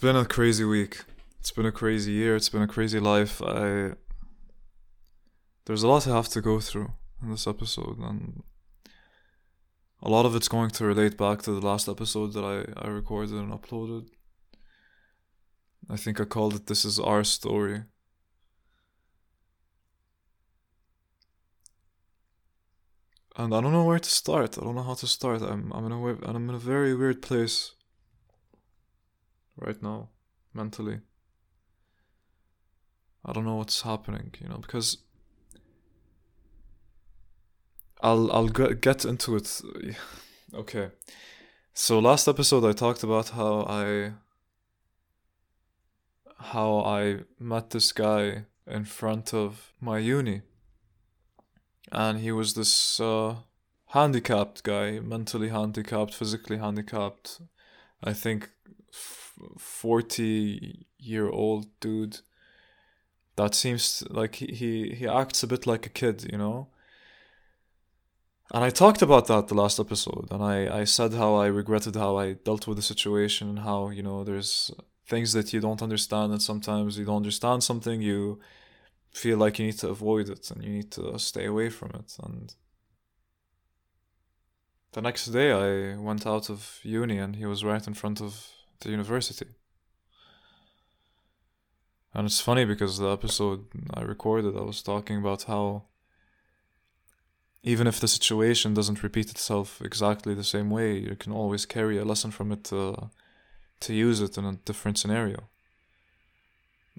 been a crazy week. It's been a crazy year. It's been a crazy life. I there's a lot I have to go through in this episode, and a lot of it's going to relate back to the last episode that I, I recorded and uploaded. I think I called it This Is Our Story. And I don't know where to start. I don't know how to start. I'm I'm in a I'm in a very weird place right now, mentally. I don't know what's happening, you know, because I'll I'll get get into it. Okay. So last episode I talked about how I how I met this guy in front of my uni. And he was this uh, handicapped guy, mentally handicapped, physically handicapped. I think 40 year old dude that seems like he, he he acts a bit like a kid you know? And i talked about that the last episode and i i said how i regretted how i dealt with the situation and how you know there's things that you don't understand and sometimes you don't understand something you feel like you need to avoid it and you need to stay away from it. And the next day i went out of uni and he was right in front of the university. And it's funny because the episode I recorded, I was talking about how even if the situation doesn't repeat itself exactly the same way, you can always carry a lesson from it to, to use it in a different scenario.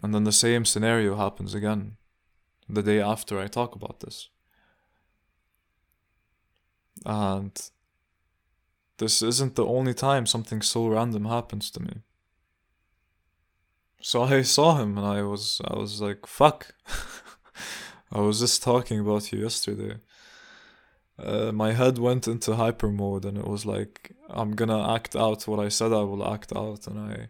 And then the same scenario happens again the day after I talk about this. And this isn't the only time something so random happens to me. So I saw him and I was I was like, fuck. I was just talking about you yesterday. Uh, my head went into hyper mode and it was like I'm gonna act out what I said I will act out and I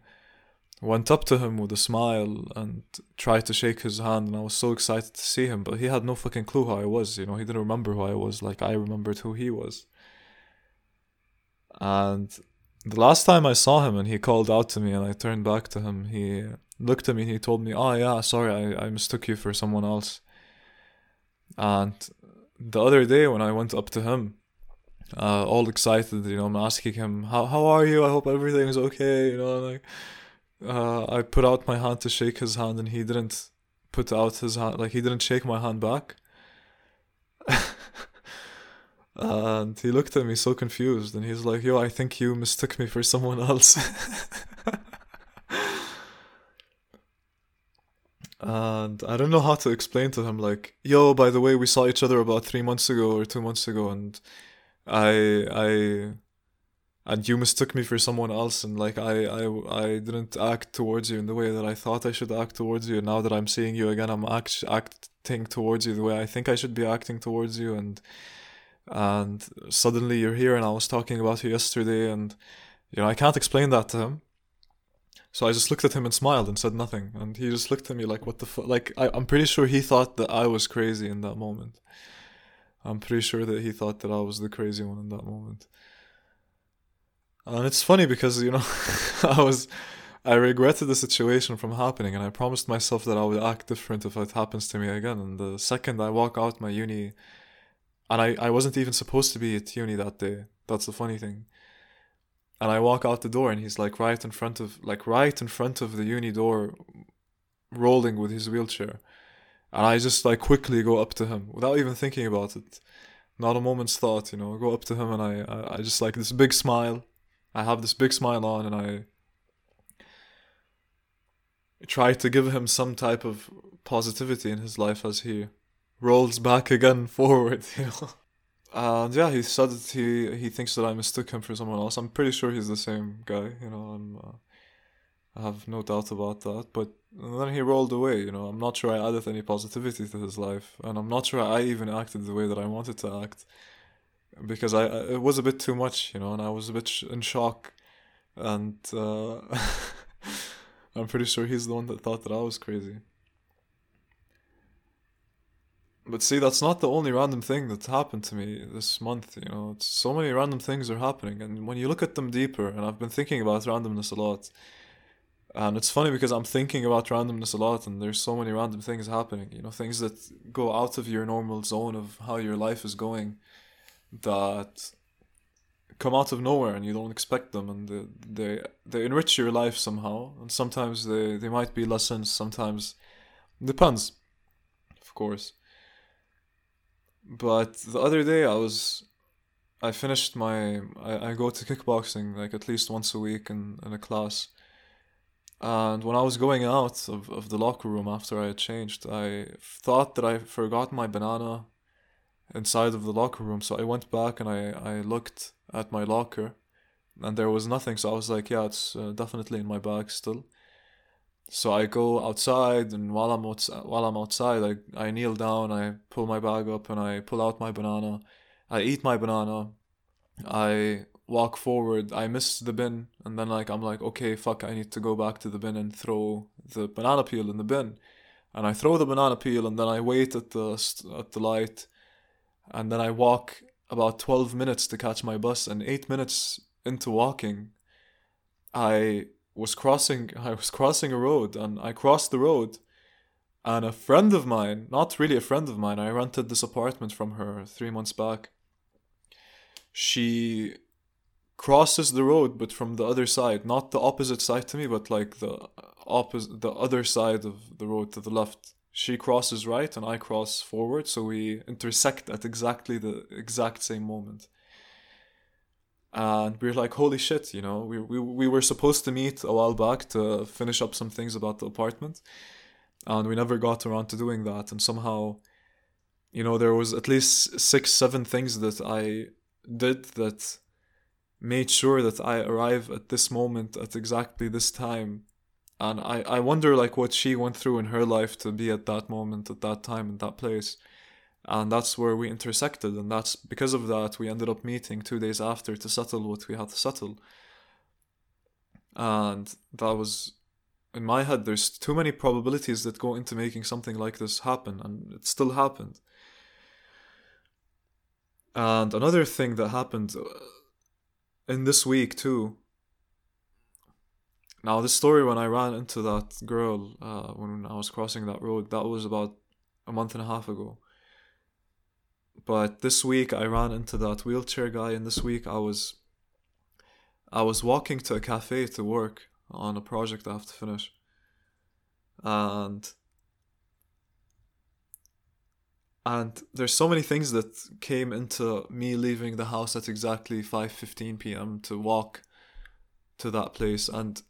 went up to him with a smile and tried to shake his hand and I was so excited to see him but he had no fucking clue who I was you know he didn't remember who I was like I remembered who he was and the last time I saw him and he called out to me and I turned back to him, he looked at me and he told me, Oh, yeah, sorry, I, I mistook you for someone else. And the other day when I went up to him, uh, all excited, you know, I'm asking him, How, how are you? I hope everything's okay, you know, like, uh, I put out my hand to shake his hand and he didn't put out his hand, like, he didn't shake my hand back. And he looked at me so confused and he's like, Yo, I think you mistook me for someone else. and I don't know how to explain to him, like, Yo, by the way, we saw each other about three months ago or two months ago, and I, I, and you mistook me for someone else, and like, I, I, I didn't act towards you in the way that I thought I should act towards you. And now that I'm seeing you again, I'm act- acting towards you the way I think I should be acting towards you, and and suddenly you're here and I was talking about you yesterday and you know I can't explain that to him. So I just looked at him and smiled and said nothing, and he just looked at me like, "What the fuck?" Like I, I'm pretty sure he thought that I was crazy in that moment. I'm pretty sure that he thought that I was the crazy one in that moment. And it's funny because you know, I was, I regretted the situation from happening, and I promised myself that I would act different if it happens to me again. And the second I walk out my uni and I, I wasn't even supposed to be at uni that day. That's the funny thing. And I walk out the door and he's like right in front of like right in front of the uni door rolling with his wheelchair. And I just like quickly go up to him without even thinking about it. Not a moment's thought, you know, I go up to him and I, I, I just like this big smile. I have this big smile on and I try to give him some type of positivity in his life as he rolls back again forward, you know. And yeah, he said that he he thinks that I mistook him for someone else. I'm pretty sure he's the same guy, you know. I'm, uh, I have no doubt about that. But then he rolled away, you know. I'm not sure I added any positivity to his life, and I'm not sure I even acted the way that I wanted to act, because I, it was a bit too much, you know, and I was a bit sh- in shock, and uh, I'm pretty sure he's the one that thought that I was crazy. But see, that's not the only random thing that's happened to me this month, you know. It's, so many random things are happening, and when you look at them deeper, and I've been thinking about randomness a lot, And it's funny because I'm thinking about randomness a lot, and there's so many random things happening. You know, things that go out of your normal zone of how your life is going, that come out of nowhere and you don't expect them, and they they, they enrich your life somehow. And sometimes they they might be lessons. Sometimes depends, of course. But the other day I was I finished my I, I go to kickboxing like at least once a week in, in a class. And when I was going out of, of the locker room after I had changed, I thought that I forgot my banana inside of the locker room. So I went back and I, I looked at my locker and there was nothing. So I was like, yeah, it's uh, definitely in my bag still. So I go outside, and while I'm outside, while I'm outside, I, I kneel down, I pull my bag up, and I pull out my banana. I eat my banana. I walk forward. I miss the bin, and then like I'm like, okay, fuck, I need to go back to the bin and throw the banana peel in the bin. And I throw the banana peel, and then I wait at the at the light, and then I walk about twelve minutes to catch my bus. And eight minutes into walking, I was crossing I was crossing a road and I crossed the road and a friend of mine, not really a friend of mine, I rented this apartment from her 3 months back. She crosses the road but from the other side, not the opposite side to me, but like the opposite the other side of the road to the left. She crosses right and I cross forward, so we intersect at exactly the exact same moment and we are like holy shit you know we, we, we were supposed to meet a while back to finish up some things about the apartment. And we never got around to doing that. And somehow you know there was at least six seven things that i did that made sure that i arrive at this moment at exactly this time. And i i wonder like what she went through in her life to be at that moment at that time in that place and that's where we intersected and that's because of that we ended up meeting two days after to settle what we had to settle. And that was in my head there's too many probabilities that go into making something like this happen and it still happened. And another thing that happened uh, in this week too now this story when i ran into that girl uh, when i was crossing that road that was about a month and a half ago but this week I ran into that wheelchair guy, and this week I was I was walking to a cafe to work on a project I have to finish, and and there's so many things that came into me leaving the house at exactly 5:15 p.m. to walk to that place and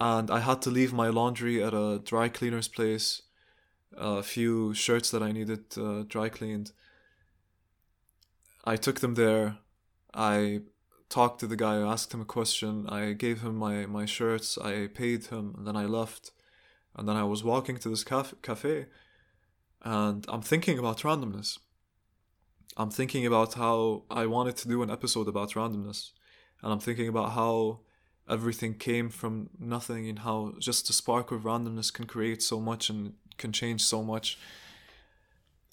and I had to leave my laundry at a dry cleaner's place a few shirts that I needed uh, dry cleaned. I took them there. I talked to the guy, I asked him a question, I gave him my, my shirts, I paid him, and then I left. And then I was walking to this caf- cafe, and I'm thinking about randomness. I'm thinking about how I wanted to do an episode about randomness. And I'm thinking about how everything came from nothing and how just a spark of randomness can create so much and can change so much.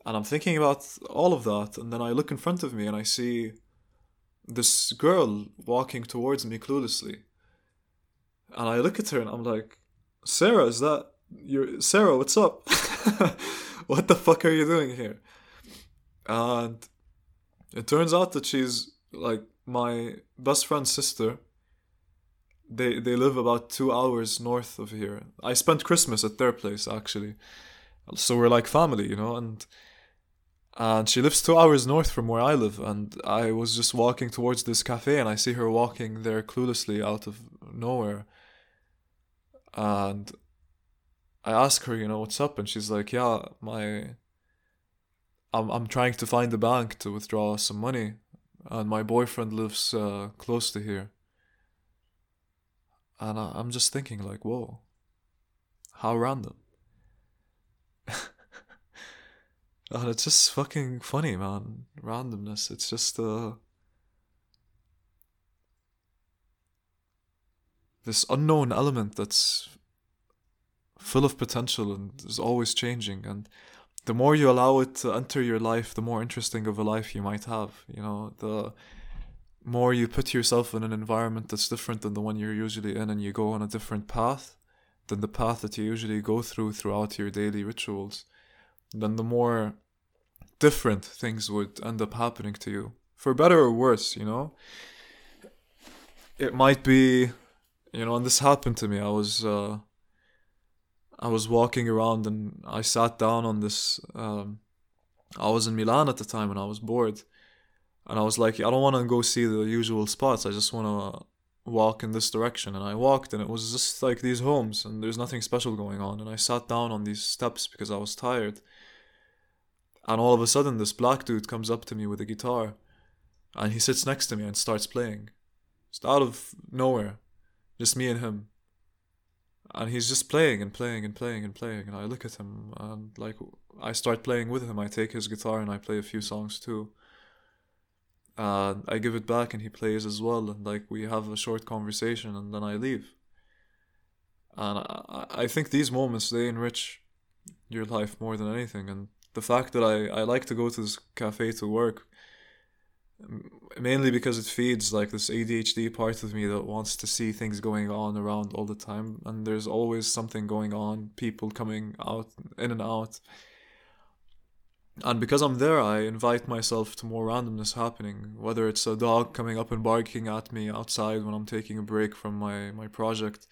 And I'm thinking about all of that, and then I look in front of me and I see this girl walking towards me cluelessly. And I look at her and I'm like, Sarah, is that your Sarah, what's up? what the fuck are you doing here? And it turns out that she's like my best friend's sister. They they live about two hours north of here. I spent Christmas at their place actually. So we're like family, you know, and and she lives two hours north from where I live. And I was just walking towards this cafe, and I see her walking there cluelessly out of nowhere. And I ask her, you know, what's up, and she's like, "Yeah, my, I'm I'm trying to find a bank to withdraw some money, and my boyfriend lives uh, close to here." And I, I'm just thinking, like, whoa, how random. And it's just fucking funny, man. Randomness. It's just uh this unknown element that's full of potential and is always changing and the more you allow it to enter your life, the more interesting of a life you might have. You know, the more you put yourself in an environment that's different than the one you're usually in and you go on a different path than the path that you usually go through throughout your daily rituals, then the more different things would end up happening to you. For better or worse, you know? It might be, you know, and this happened to me. I was, uh, I was walking around and I sat down on this. Um, I was in Milan at the time and I was bored. And I was like, I don't want to go see the usual spots. I just want to walk in this direction. And I walked and it was just like these homes and there's nothing special going on. And I sat down on these steps because I was tired. And all of a sudden, this black dude comes up to me with a guitar and he sits next to me and starts playing. Just out of nowhere. Just me and him and he's just playing and playing and playing and playing and i look at him and like i start playing with him i take his guitar and i play a few songs too and i give it back and he plays as well. And like we have a short conversation and then i leave. And i, I think these moments they enrich your life more than anything. And the fact that i, I like to go to this cafe to work mainly because it feeds like this ADHD part of me that wants to see things going on around all the time. And there's always something going on people coming out in and out and because I'm there I invite myself to more randomness happening whether it's a dog coming up and barking at me outside when I'm taking a break from my my project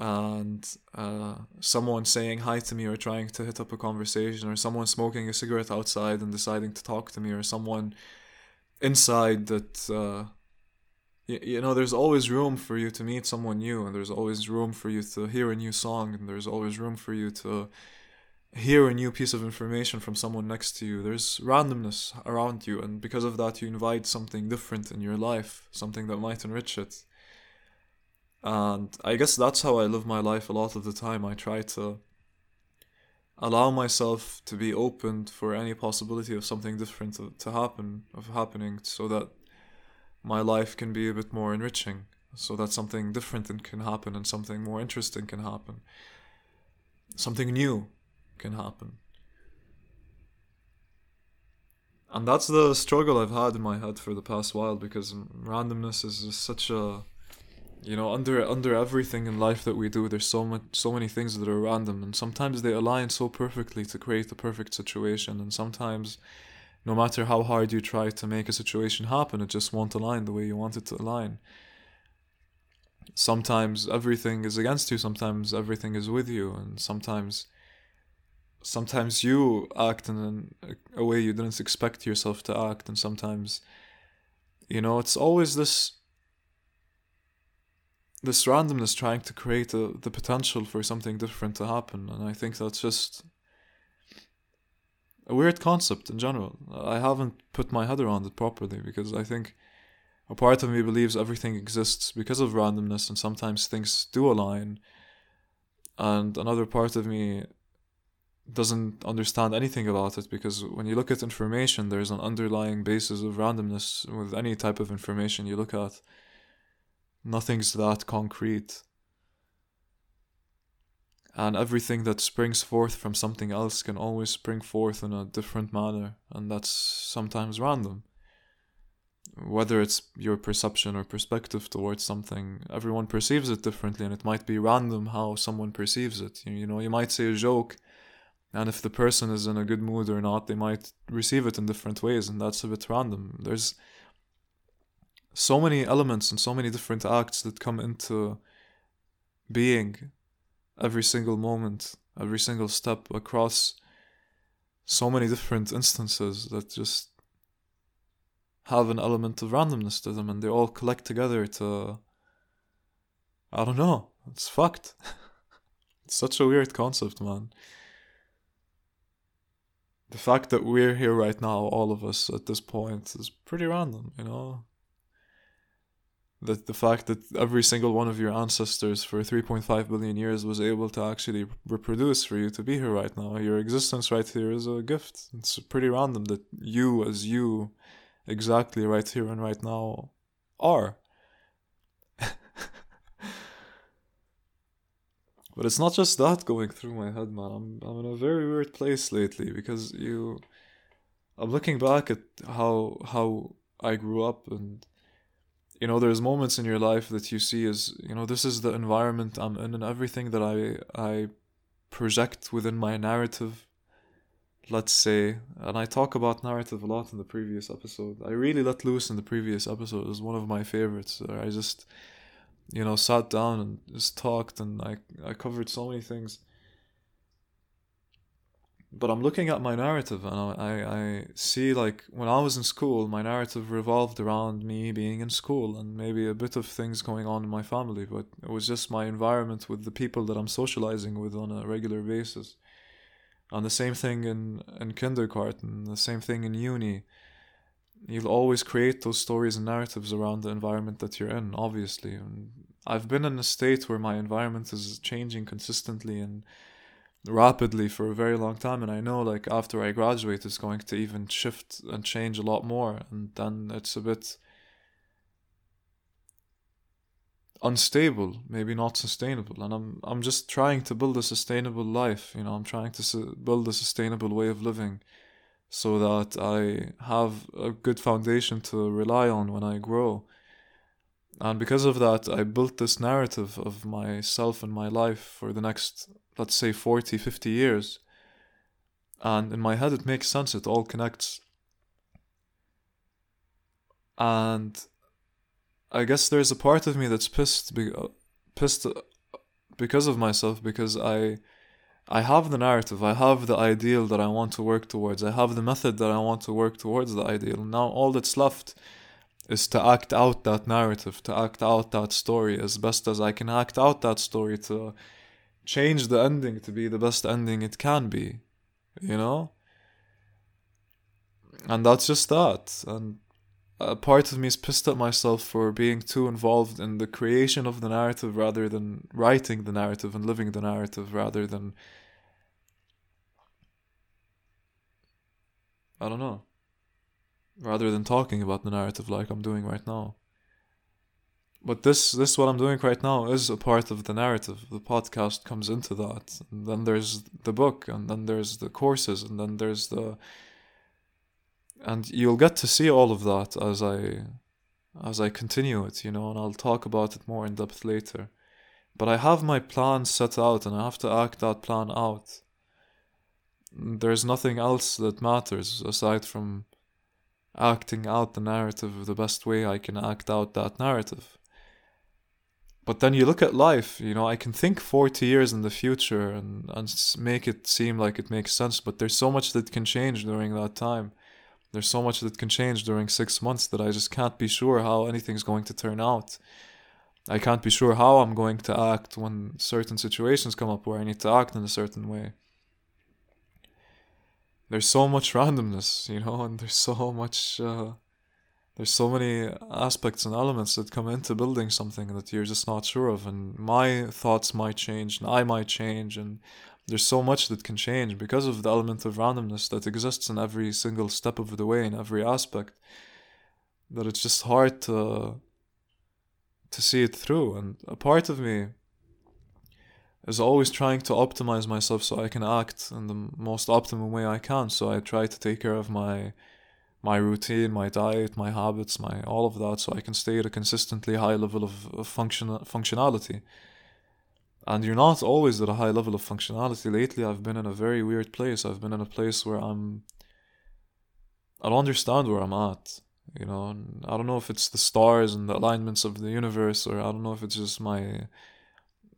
and uh, someone saying hi to me or trying to hit up a conversation or someone smoking a cigarette outside and deciding to talk to me or someone inside that uh, you, you know there's always room for you to meet someone new and there's always room for you to hear a new song and there's always room for you to hear a new piece of information from someone next to you there's randomness around you and because of that you invite something different in your life something that might enrich it. And i guess that's how i live my life a lot of the time. I try to allow myself to be open for any possibility of something different to, to happen of happening so that my life can be a bit more enriching so that something different can happen and something more interesting can happen. Something new can happen. And that's the struggle i've had in my head for the past while because randomness is just such a you know under under everything in life that we do there's so much so many things that are random and sometimes they align so perfectly to create the perfect situation and sometimes no matter how hard you try to make a situation happen it just won't align the way you want it to align. Sometimes everything is against you sometimes everything is with you and sometimes sometimes you act in a way you didn't expect yourself to act and sometimes you know it's always this this randomness trying to create a, the potential for something different to happen and i think that's just a weird concept in general. I haven't put my head around it properly because i think a part of me believes everything exists because of randomness and sometimes things do align and another part of me doesn't understand anything about it because when you look at information there's an underlying basis of randomness with any type of information you look at nothing's that concrete. And everything that springs forth from something else can always spring forth in a different manner, and that's sometimes random. Whether it's your perception or perspective towards something, everyone perceives it differently, and it might be random how someone perceives it. You, know, you might say a joke, and if the person is in a good mood or not, they might receive it in different ways, and that's a bit random. There's so many elements and so many different acts that come into being every single moment, every single step across so many different instances that just have an element of randomness to them and they all collect together to I don't know. It's fucked. it's such a weird concept, man. The fact that we're here right now, all of us at this point, is pretty random, you know? that the fact that every single one of your ancestors for 3.5 billion years was able to actually reproduce for you to be here right now. Your existence right here is a gift. It's pretty random that you, as you, exactly right here and right now, are. but it's not just that going through my head, man. I'm I'm in a very weird place lately because you. I'm looking back at how how I grew up and you know there's moments in your life that you see as you know this is the environment I'm in and everything that I I project within my narrative let's say and I talk about narrative a lot in the previous episode I really let loose in the previous episode it was one of my favorites I just you know sat down and just talked and I I covered so many things but I'm looking at my narrative and I, I see like when I was in school, my narrative revolved around me being in school and maybe a bit of things going on in my family, but it was just my environment with the people that I'm socializing with on a regular basis. And the same thing in, in kindergarten, the same thing in uni. You'll always create those stories and narratives around the environment that you're in, obviously. And I've been in a state where my environment is changing consistently and rapidly for a very long time. And i know like after i graduate it's going to even shift and change a lot more. And then it's a bit unstable maybe not sustainable. And i'm i'm just trying to build a sustainable life you know i'm trying to su- build a sustainable way of living so that i have a good foundation to rely on when i grow and because of that i built this narrative of myself and my life for the next let's say 40, 50 years. And in my head, it makes sense, it all connects. And I guess there's a part of me that's pissed, be- uh, pissed uh, because of myself, because I. I have the narrative, I have the ideal that I want to work towards, I have the method that I want to work towards the ideal. Now all that's left is to act out that narrative, to act out that story as best as I can act out that story to change the ending to be the best ending it can be, you know? And that's just that. And a part of me is pissed at myself for being too involved in the creation of the narrative rather than writing the narrative and living the narrative rather than. I don't know. Rather than talking about the narrative like I'm doing right now but this this what I'm doing right now is a part of the narrative. The podcast comes into that. And then there's the book and then there's the courses and then there's the and you'll get to see all of that as I as I continue it, you know, and I'll talk about it more in depth later. But I have my plan set out and I have to act that plan out. There's nothing else that matters aside from acting out the narrative the best way I can act out that narrative. But then you look at life, you know, I can think 40 years in the future and, and make it seem like it makes sense, but there's so much that can change during that time. There's so much that can change during six months that I just can't be sure how anything's going to turn out. I can't be sure how I'm going to act when certain situations come up where I need to act in a certain way. There's so much randomness, you know, and there's so much. Uh, there's so many aspects and elements that come into building something that you're just not sure of and my thoughts might change and i might change and there's so much that can change because of the element of randomness that exists in every single step of the way in every aspect that it's just hard to to see it through and a part of me is always trying to optimize myself so I can act in the most optimum way I can so I try to take care of my my routine, my diet, my habits, my all of that, so I can stay at a consistently high level of, of function functionality. And you're not always at a high level of functionality. Lately, I've been in a very weird place. I've been in a place where I'm. I don't understand where I'm at. You know, I don't know if it's the stars and the alignments of the universe, or I don't know if it's just my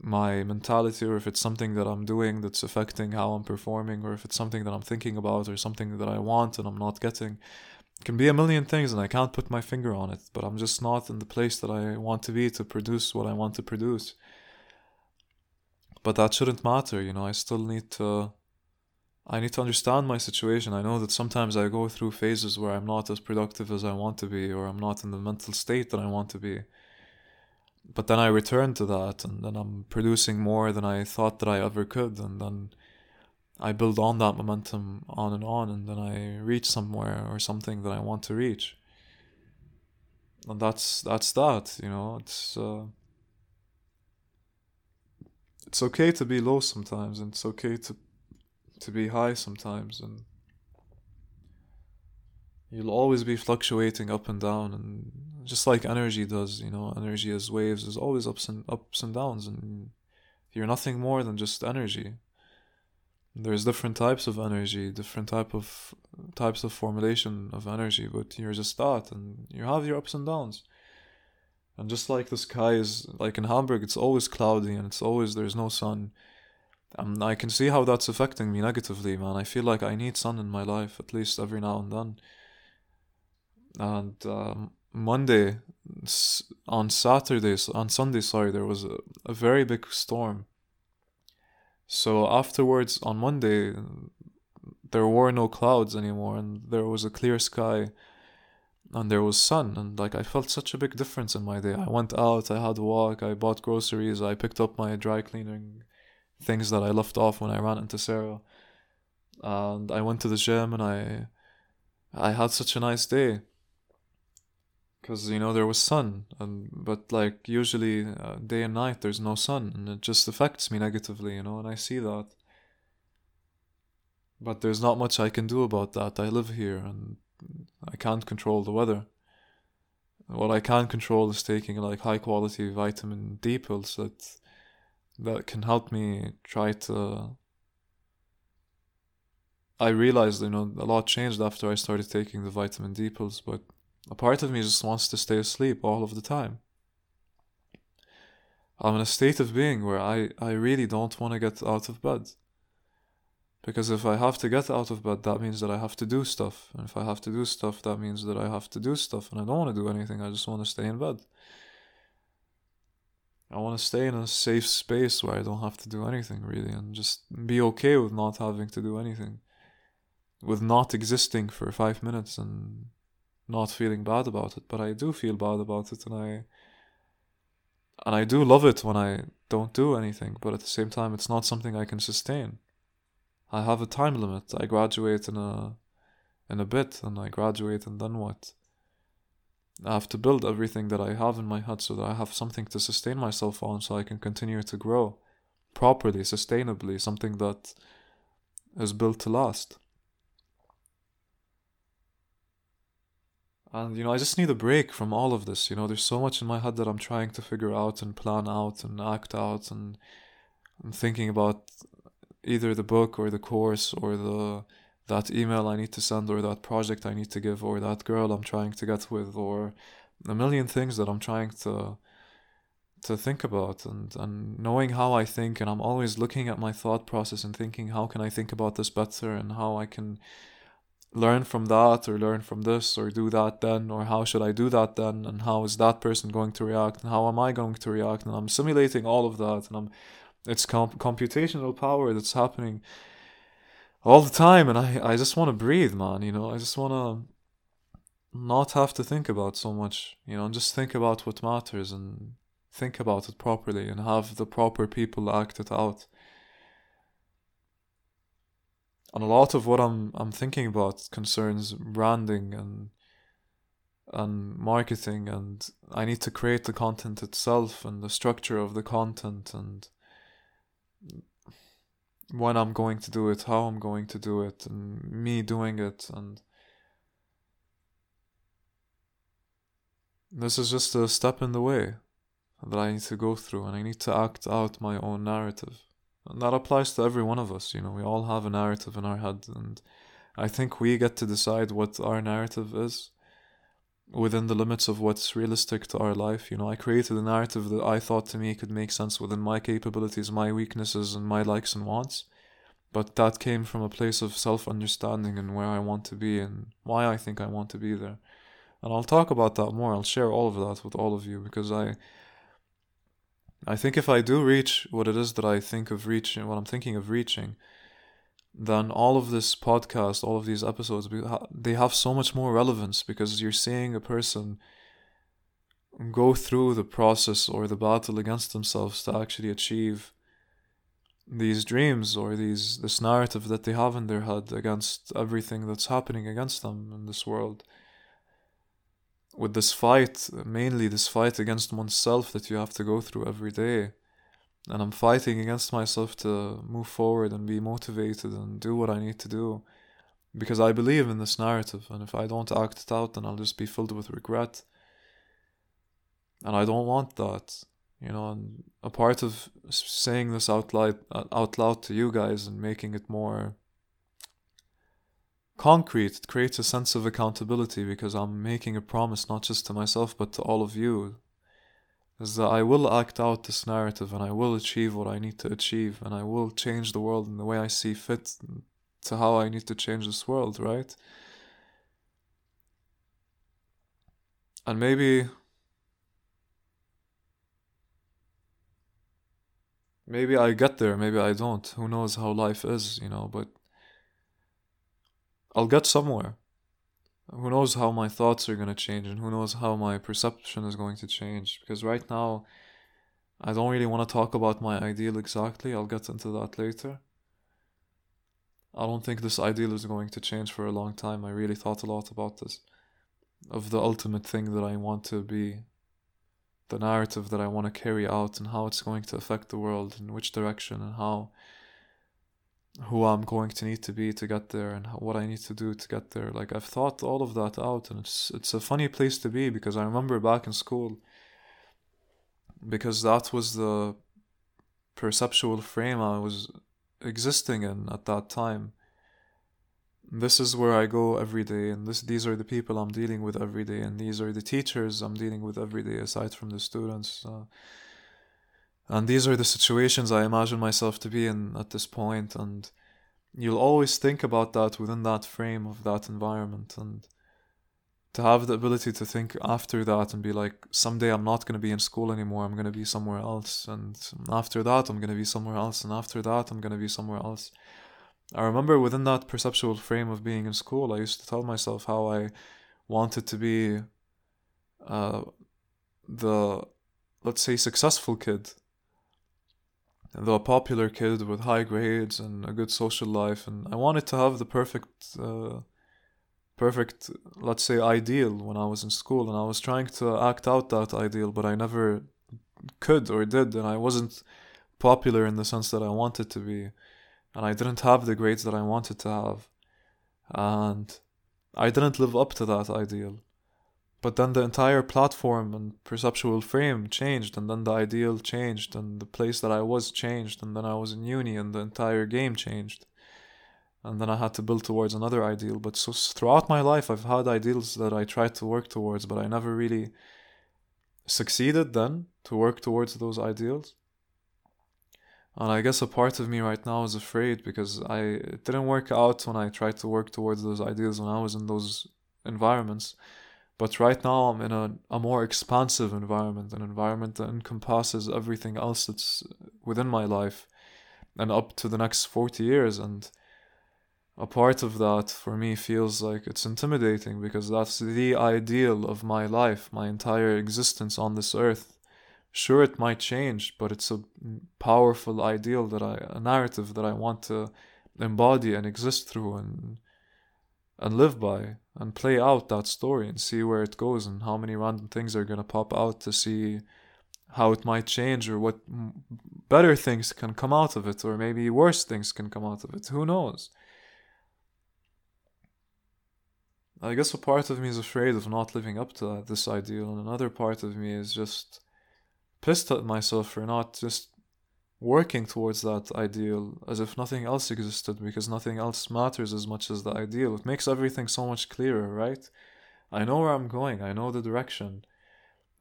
my mentality or if it's something that I'm doing that's affecting how I'm performing or if it's something that I'm thinking about or something that I want and I'm not getting. It can be a million things and I can't put my finger on it, but I'm just not in the place that I want to be to produce what I want to produce. But that shouldn't matter, you know, I still need to I need to understand my situation. I know that sometimes I go through phases where I'm not as productive as I want to be or I'm not in the mental state that I want to be but then I return to that, and then I'm producing more than I thought that I ever could, and then I build on that momentum on and on, and then I reach somewhere or something that I want to reach. And that's that's that, you know. It's uh, it's okay to be low sometimes, and it's okay to to be high sometimes, and you'll always be fluctuating up and down and just like energy does you know energy as waves is always ups and ups and downs and you're nothing more than just energy. There's different types of energy different type of types of formulation of energy but you're just that and you have your ups and downs. And just like the sky is like in hamburg it's always cloudy and it's always there's no sun. And i can see how that's affecting me negatively man. I feel like i need sun in my life at least every now and then. And um, Monday, on Saturday, on Sunday, sorry, there was a, a very big storm. So afterwards, on Monday, there were no clouds anymore, and there was a clear sky, and there was sun, and like I felt such a big difference in my day. I went out, I had a walk, I bought groceries, I picked up my dry cleaning things that I left off when I ran into Sarah, and I went to the gym, and I, I had such a nice day because you know there was sun and but like usually uh, day and night there's no sun and it just affects me negatively you know and i see that. But there's not much i can do about that. I live here and i can't control the weather. What i can control is taking like high quality vitamin d pills that that can help me try to i realized you know a lot changed after i started taking the vitamin d pills but a part of me just wants to stay asleep all of the time. I'm in a state of being where I, I really don't want to get out of bed. Because if I have to get out of bed, that means that I have to do stuff. And if I have to do stuff, that means that I have to do stuff. And I don't want to do anything, I just want to stay in bed. I want to stay in a safe space where I don't have to do anything really and just be okay with not having to do anything. With not existing for five minutes and not feeling bad about it, but I do feel bad about it and I and I do love it when I don't do anything, but at the same time it's not something I can sustain. I have a time limit. I graduate in a in a bit and I graduate and then what? I have to build everything that I have in my head so that I have something to sustain myself on so I can continue to grow properly, sustainably, something that is built to last. And you know, I just need a break from all of this. You know, there's so much in my head that I'm trying to figure out and plan out and act out and I'm thinking about either the book or the course or the that email I need to send or that project I need to give or that girl I'm trying to get with or a million things that I'm trying to to think about and and knowing how I think and I'm always looking at my thought process and thinking how can I think about this better and how I can learn from that or learn from this or do that then or how should I do that then and how is that person going to react and how am I going to react and I'm simulating all of that and I'm it's comp- computational power that's happening all the time and I I just want to breathe man you know? I just want to not have to think about so much you know? And just think about what matters and think about it properly and have the proper people act it out and a lot of what I'm I'm thinking about concerns branding and and marketing and I need to create the content itself and the structure of the content and when I'm going to do it, how I'm going to do it, and me doing it and this is just a step in the way that I need to go through and I need to act out my own narrative. And that applies to every one of us, you know, we all have a narrative in our head, and I think we get to decide what our narrative is within the limits of what's realistic to our life. You know, I created a narrative that I thought to me could make sense within my capabilities, my weaknesses, and my likes and wants. But that came from a place of self understanding and where I want to be and why I think I want to be there. And I'll talk about that more. I'll share all of that with all of you because I I think if I do reach what it is that I think of reaching, what I'm thinking of reaching, then all of this podcast, all of these episodes, they have so much more relevance because you're seeing a person go through the process or the battle against themselves to actually achieve these dreams or these this narrative that they have in their head against everything that's happening against them in this world with this fight, mainly this fight against oneself that you have to go through every day. And I'm fighting against myself to move forward and be motivated and do what I need to do because I believe in this narrative, and if I don't act it out, then I'll just be filled with regret. And I don't want that, you know. And a part of saying this out loud, uh, out loud to you guys, and making it more concrete, it creates a sense of accountability because I'm making a promise not just to myself but to all of you. Is that I will act out this narrative and I will achieve what I need to achieve and I will change the world in the way I see fit to how I need to change this world, right? And maybe maybe I get there, maybe I don't. Who knows how life is, you know, but I'll get somewhere. Who knows how my thoughts are going to change and who knows how my perception is going to change because right now I don't really want to talk about my ideal exactly. I'll get into that later. I don't think this ideal is going to change for a long time. I really thought a lot about this. Of the ultimate thing that I want to be, the narrative that I want to carry out, and how it's going to affect the world, in which direction, and how, who I'm going to need to be to get there, and what I need to do to get there. Like, I've thought all of that out, and it's, it's a funny place to be because I remember back in school, because that was the perceptual frame I was existing in at that time. This is where I go every day, and this these are the people I'm dealing with every day, and these are the teachers I'm dealing with every day, aside from the students. Uh, and these are the situations I imagine myself to be in at this point, and you'll always think about that within that frame of that environment, and to have the ability to think after that and be like, someday I'm not going to be in school anymore, I'm going to be somewhere else. And after that, I'm going to be somewhere else. And after that, I'm going to be somewhere else. I remember within that perceptual frame of being in school, I used to tell myself how I wanted to be uh, the, let's say, successful kid. The popular kid with high grades and a good social life. And I wanted to have the perfect. Uh, perfect, let's say, ideal when I was in school, and I was trying to act out that ideal, but I never could or did, and I wasn't popular in the sense that I wanted to be, and I didn't have the grades that I wanted to have, and I didn't live up to that ideal. But then the entire platform and perceptual frame changed, and then the ideal changed, and the place that I was changed, and then I was in uni, and the entire game changed and then I had to build towards another ideal. But so throughout my life, I've had ideals that I tried to work towards, but I never really succeeded then to work towards those ideals. And I guess a part of me right now is afraid because I it didn't work out when I tried to work towards those ideals when I was in those environments. But right now I'm in a, a more expansive environment, an environment that encompasses everything else that's within my life and up to the next 40 years. And a part of that for me feels like it's intimidating because that's the ideal of my life, my entire existence on this earth. Sure, it might change, but it's a powerful ideal that I, a narrative that I want to embody and exist through and and live by and play out that story and see where it goes and how many random things are gonna pop out to see how it might change or what better things can come out of it or maybe worse things can come out of it. Who knows? I guess a part of me is afraid of not living up to that, this ideal, and another part of me is just pissed at myself for not just working towards that ideal as if nothing else existed because nothing else matters as much as the ideal. It makes everything so much clearer, right? I know where I'm going, I know the direction.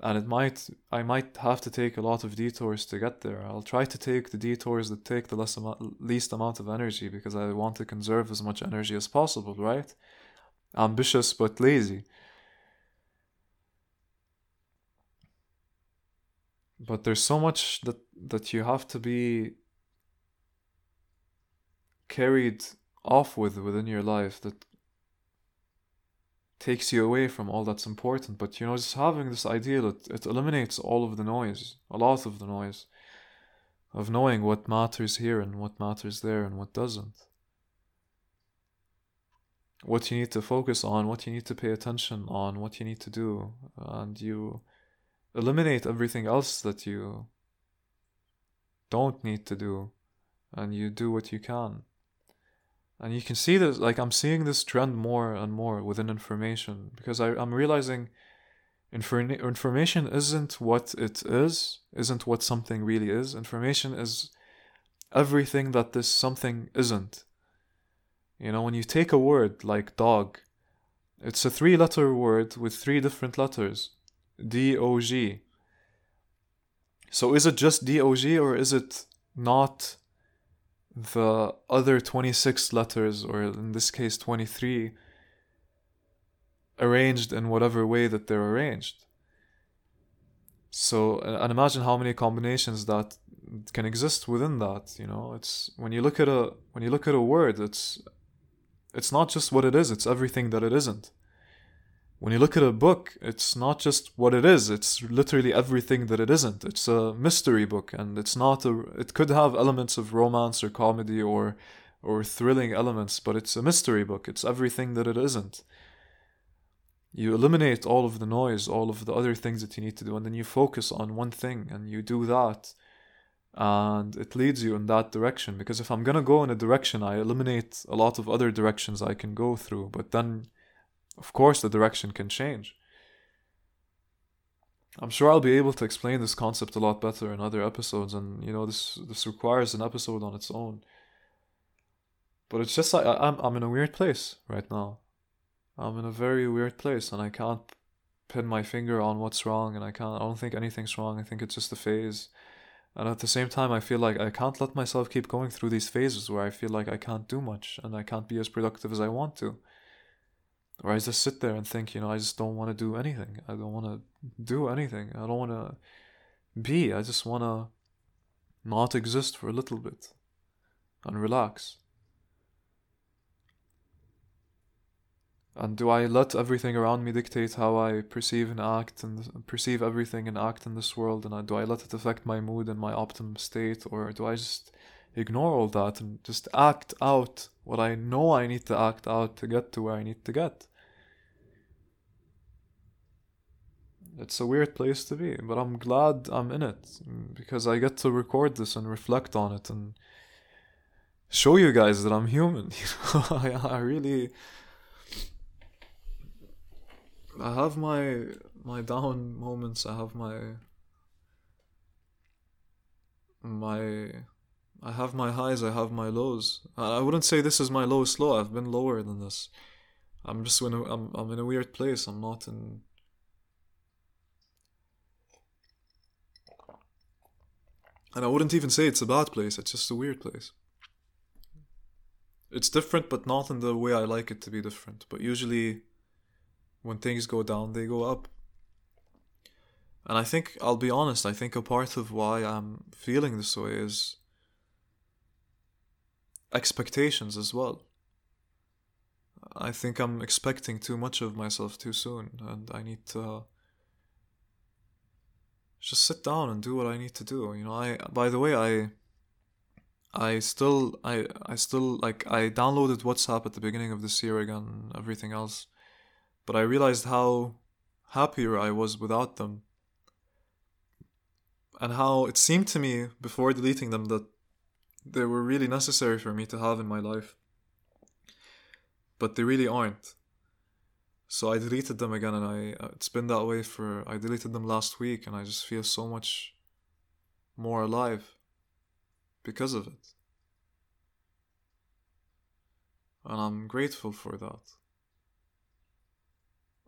And it might I might have to take a lot of detours to get there. I'll try to take the detours that take the less least amount of energy because I want to conserve as much energy as possible, right? ambitious but lazy. But there's so much that that you have to be carried off with within your life that takes you away from all that's important. But you know, just having this ideal, it, it eliminates all of the noise, a lot of the noise of knowing what matters here and what matters there and what doesn't what you need to focus on, what you need to pay attention on, what you need to do, and you eliminate everything else that you don't need to do, and you do what you can. and you can see this like i'm seeing this trend more and more within information because I, i'm realizing infor- information isn't what it is isn't what something really is. Information is everything that this something isn't. You know when you take a word like dog it's a three letter word with three different letters d-o-g so is it just dog or is it not the other 26 letters, or in this case 23, arranged in whatever way that they're arranged. So, and imagine how many combinations that can exist within that. You know, it's when you look at a when you look at a word, it's it's not just what it is; it's everything that it isn't when you look at a book, it's not just what it is, it's literally everything that it isn't. It's a mystery book and it's not a it could have elements of romance or comedy or or thrilling elements, but it's a mystery book. It's everything that it isn't. You eliminate all of the noise, all of the other things that you need to do, and then you focus on one thing and you do that. And it leads you in that direction. Because if I'm gonna go in a direction, I eliminate a lot of other directions I can go through. But then of course, the direction can change. I'm sure I'll be able to explain this concept a lot better in other episodes, and you know this this requires an episode on its own. But it's just like I'm I'm in a weird place right now. I'm in a very weird place, and I can't pin my finger on what's wrong, and I can't. I don't think anything's wrong. I think it's just a phase, and at the same time, I feel like I can't let myself keep going through these phases where I feel like I can't do much and I can't be as productive as I want to. Or I just sit there and think, you know, I just don't want to do anything. I don't want to do anything. I don't want to be. I just want to not exist for a little bit and relax. And do I let everything around me dictate how I perceive and act and perceive everything and act in this world? And do I let it affect my mood and my optimum state? Or do I just ignore all that and just act out what I know I need to act out to get to where I need to get? It's a weird place to be, but I'm glad I'm in it because I get to record this and reflect on it and show you guys that I'm human. I, I really I have my my down moments. I have my my I have my highs. I have my lows. I wouldn't say this is my lowest low. I've been lower than this. I'm just in a, I'm I'm in a weird place. I'm not in And I wouldn't even say it's a bad place, it's just a weird place. It's different, but not in the way I like it to be different. But usually, when things go down, they go up. And I think, I'll be honest, I think a part of why I'm feeling this way is expectations as well. I think I'm expecting too much of myself too soon, and I need to just sit down and do what I need to do. You know, I by the way, I I still I I still like I downloaded WhatsApp at the beginning of this year again, everything else. But I realized how happier I was without them. And how it seemed to me before deleting them that they were really necessary for me to have in my life. But they really aren't. So I deleted them again, and I uh, it's been that way for I deleted them last week, and I just feel so much more alive because of it. And I'm grateful for that.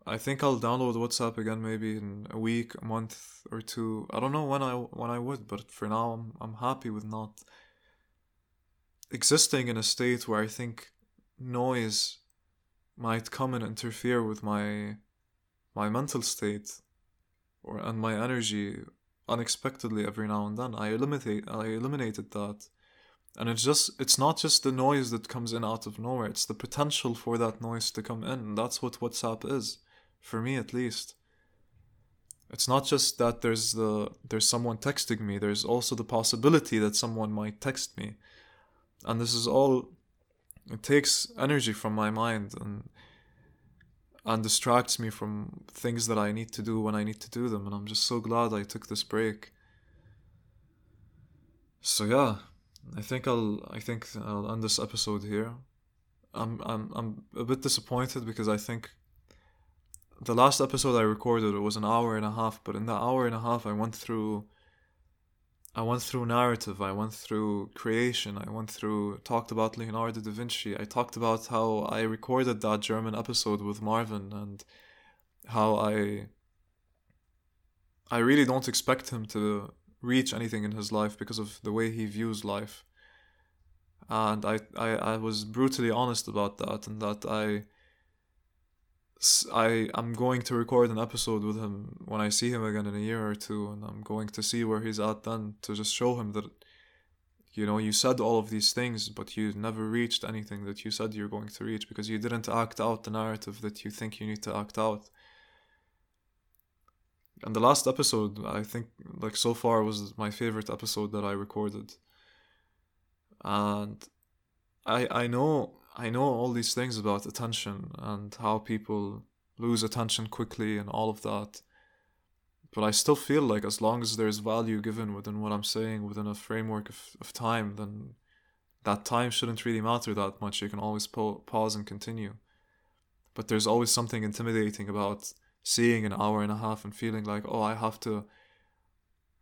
I think I'll download WhatsApp again maybe in a week, a month or two. I don't know when I when I would, but for now I'm I'm happy with not existing in a state where I think noise might come and interfere with my my mental state or and my energy unexpectedly every now and then. I eliminate I eliminated that. And it's just it's not just the noise that comes in out of nowhere, it's the potential for that noise to come in. That's what WhatsApp is, for me at least. It's not just that there's the there's someone texting me, there's also the possibility that someone might text me. And this is all it takes energy from my mind and and distracts me from things that I need to do when I need to do them and I'm just so glad I took this break. So yeah, I think I'll I think I'll end this episode here. I'm I'm I'm a bit disappointed because I think the last episode I recorded it was an hour and a half, but in that hour and a half I went through I went through narrative, I went through creation, I went through talked about Leonardo da Vinci, I talked about how I recorded that German episode with Marvin and how I I really don't expect him to reach anything in his life because of the way he views life. And I, I, I was brutally honest about that and that I I I'm going to record an episode with him when I see him again in a year or two, and I'm going to see where he's at then to just show him that, you know, you said all of these things, but you never reached anything that you said you're going to reach because you didn't act out the narrative that you think you need to act out. And the last episode, I think, like so far, was my favorite episode that I recorded. And I I know I know all these things about attention and how people lose attention quickly and all of that. But I still feel like as long as there's value given within what I'm saying within a framework of, of time, then that time shouldn't really matter that much. You can always po- pause and continue. But there's always something intimidating about seeing an hour and a half and feeling like, oh, I have to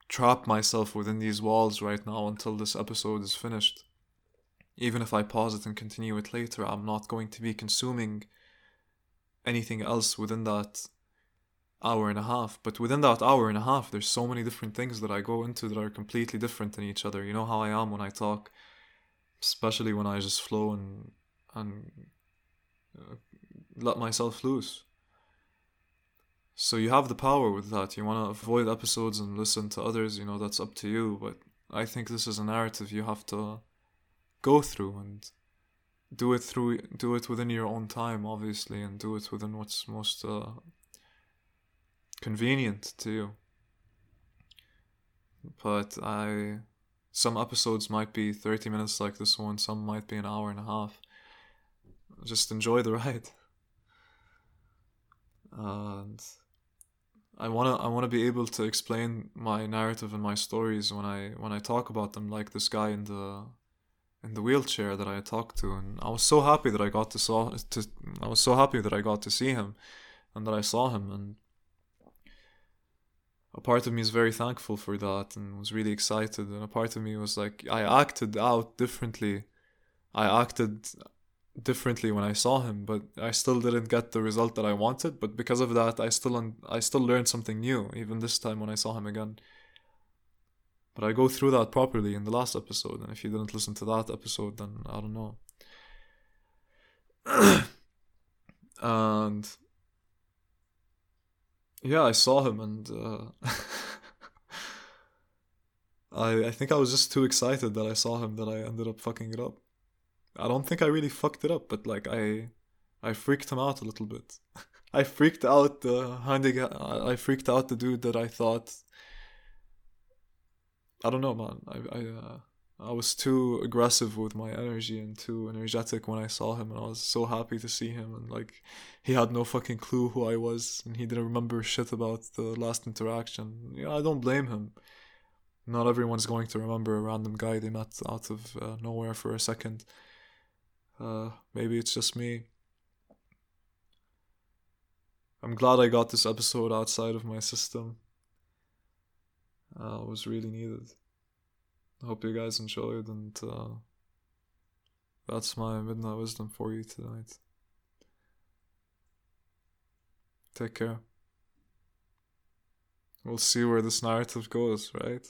trap myself within these walls right now until this episode is finished even if I pause it and continue it later, I'm not going to be consuming anything else within that hour and a half. But within that hour and a half, there's so many different things that I go into that are completely different than each other. You know how I am when I talk, especially when I just flow and and uh, let myself loose. So you have the power with that. You want to avoid episodes and listen to others, you know, that's up to you. But I think this is a narrative you have to go through and do it through do it within your own time obviously and do it within what's most uh, convenient to you. But i some episodes might be 30 minutes like this one some might be an hour and a half. Just enjoy the ride. And i want to i want to be able to explain my narrative and my stories when i when i talk about them like this guy in the in the wheelchair that I talked to, and I was so happy that I got to saw to. I was so happy that I got to see him, and that I saw him, and a part of me is very thankful for that, and was really excited, and a part of me was like, I acted out differently. I acted differently when I saw him, but I still didn't get the result that I wanted. But because of that, I still un- I still learned something new, even this time when I saw him again. But I go through that properly in the last episode, and if you didn't listen to that episode, then I don't know. and yeah, I saw him, and uh, I I think I was just too excited that I saw him that I ended up fucking it up. I don't think I really fucked it up, but like I I freaked him out a little bit. I freaked out the handicap. I freaked out the dude that I thought I don't know, man. I I uh, I was too aggressive with my energy and too energetic when I saw him, and I was so happy to see him. And like, he had no fucking clue who I was, and he didn't remember shit about the last interaction. Yeah, I don't blame him. Not everyone's going to remember a random guy they met out of uh, nowhere for a second. Uh, maybe it's just me. I'm glad I got this episode outside of my system uh, was really needed. Hope you guys enjoyed, and uh, that's my midnight wisdom for you tonight. Take care. We'll see where this narrative goes, right?